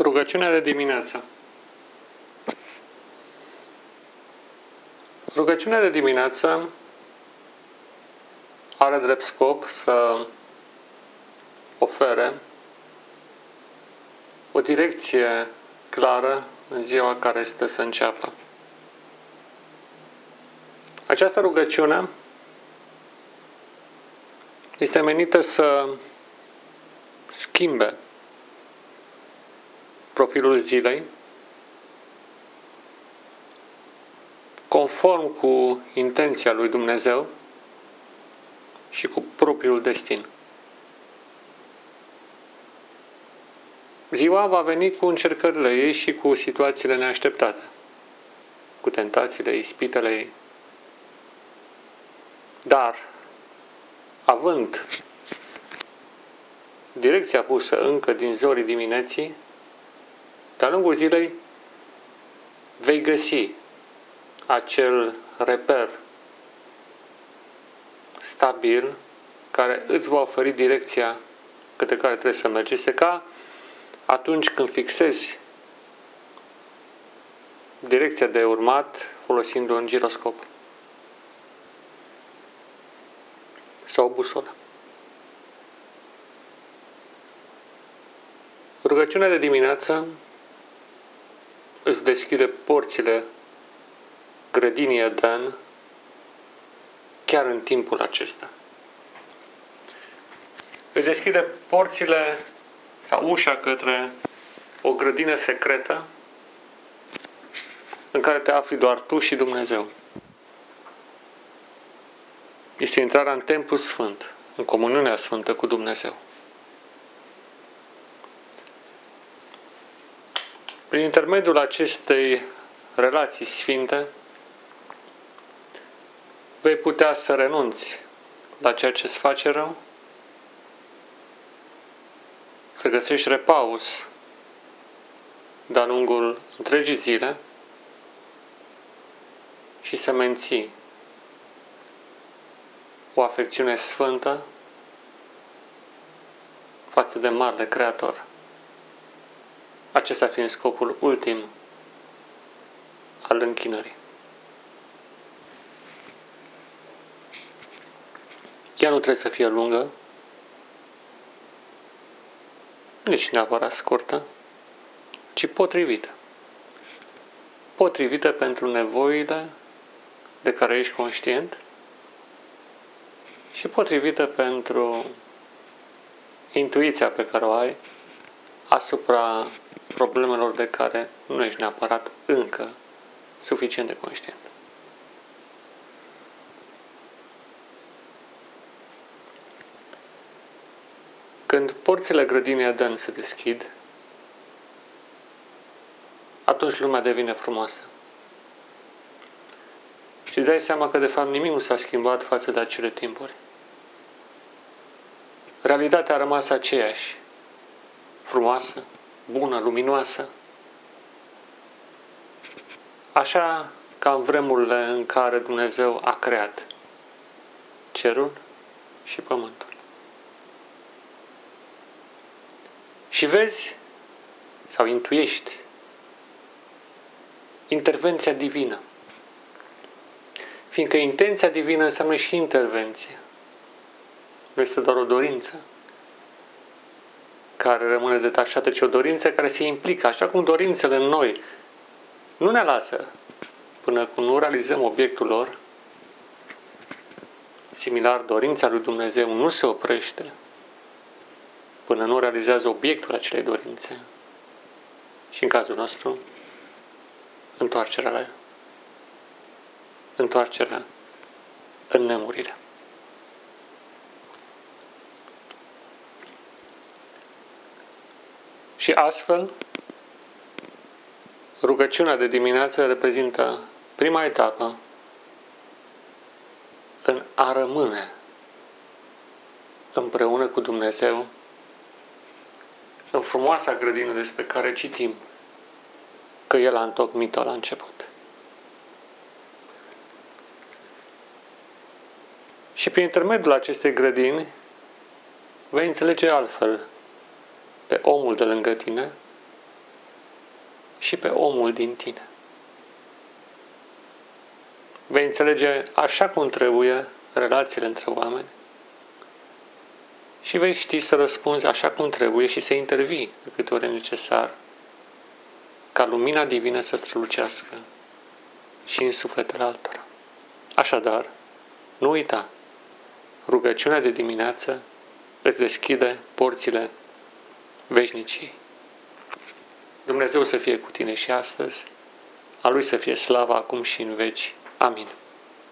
Rugăciunea de dimineață. Rugăciunea de dimineață are drept scop să ofere o direcție clară în ziua care este să înceapă. Această rugăciune este menită să schimbe profilul zilei, conform cu intenția lui Dumnezeu și cu propriul destin. Ziua va veni cu încercările ei și cu situațiile neașteptate, cu tentațiile, ispitele ei. Dar, având direcția pusă încă din zorii dimineții, de-a lungul zilei vei găsi acel reper stabil care îți va oferi direcția către care trebuie să mergi. Este ca atunci când fixezi direcția de urmat folosind un giroscop sau o busolă. Rugăciunea de dimineață îți deschide porțile grădinii Eden chiar în timpul acesta. Îți deschide porțile sau ușa către o grădină secretă în care te afli doar tu și Dumnezeu. Este intrarea în Templu Sfânt, în comuniunea sfântă cu Dumnezeu. Prin intermediul acestei relații sfinte, vei putea să renunți la ceea ce îți face rău, să găsești repaus de-a lungul întregii zile și să menții o afecțiune sfântă față de Marele Creator acesta fiind scopul ultim al închinării. Ea nu trebuie să fie lungă, nici neapărat scurtă, ci potrivită. Potrivită pentru nevoile de care ești conștient și potrivită pentru intuiția pe care o ai asupra problemelor de care nu ești neapărat încă suficient de conștient. Când porțile grădinii Eden se deschid, atunci lumea devine frumoasă. Și dai seama că de fapt nimic nu s-a schimbat față de acele timpuri. Realitatea a rămas aceeași, frumoasă, bună, luminoasă. Așa ca în vremurile în care Dumnezeu a creat cerul și pământul. Și vezi sau intuiești intervenția divină. Fiindcă intenția divină înseamnă și intervenție. Nu este doar o dorință care rămâne detașată, ci o dorință care se implică, așa cum dorințele în noi nu ne lasă până când nu realizăm obiectul lor. Similar, dorința lui Dumnezeu nu se oprește până nu realizează obiectul acelei dorințe. Și în cazul nostru, întoarcerea la el. Întoarcerea în nemurire. Și astfel, rugăciunea de dimineață reprezintă prima etapă în a rămâne împreună cu Dumnezeu în frumoasa grădină despre care citim că El a întocmit-o la început. Și prin intermediul acestei grădini vei înțelege altfel pe omul de lângă tine și pe omul din tine. Vei înțelege așa cum trebuie relațiile între oameni și vei ști să răspunzi așa cum trebuie și să intervii de câte ori e necesar ca lumina divină să strălucească și în sufletele altora. Așadar, nu uita, rugăciunea de dimineață îți deschide porțile veșnicii. Dumnezeu să fie cu tine și astăzi, a Lui să fie slava acum și în veci. Amin.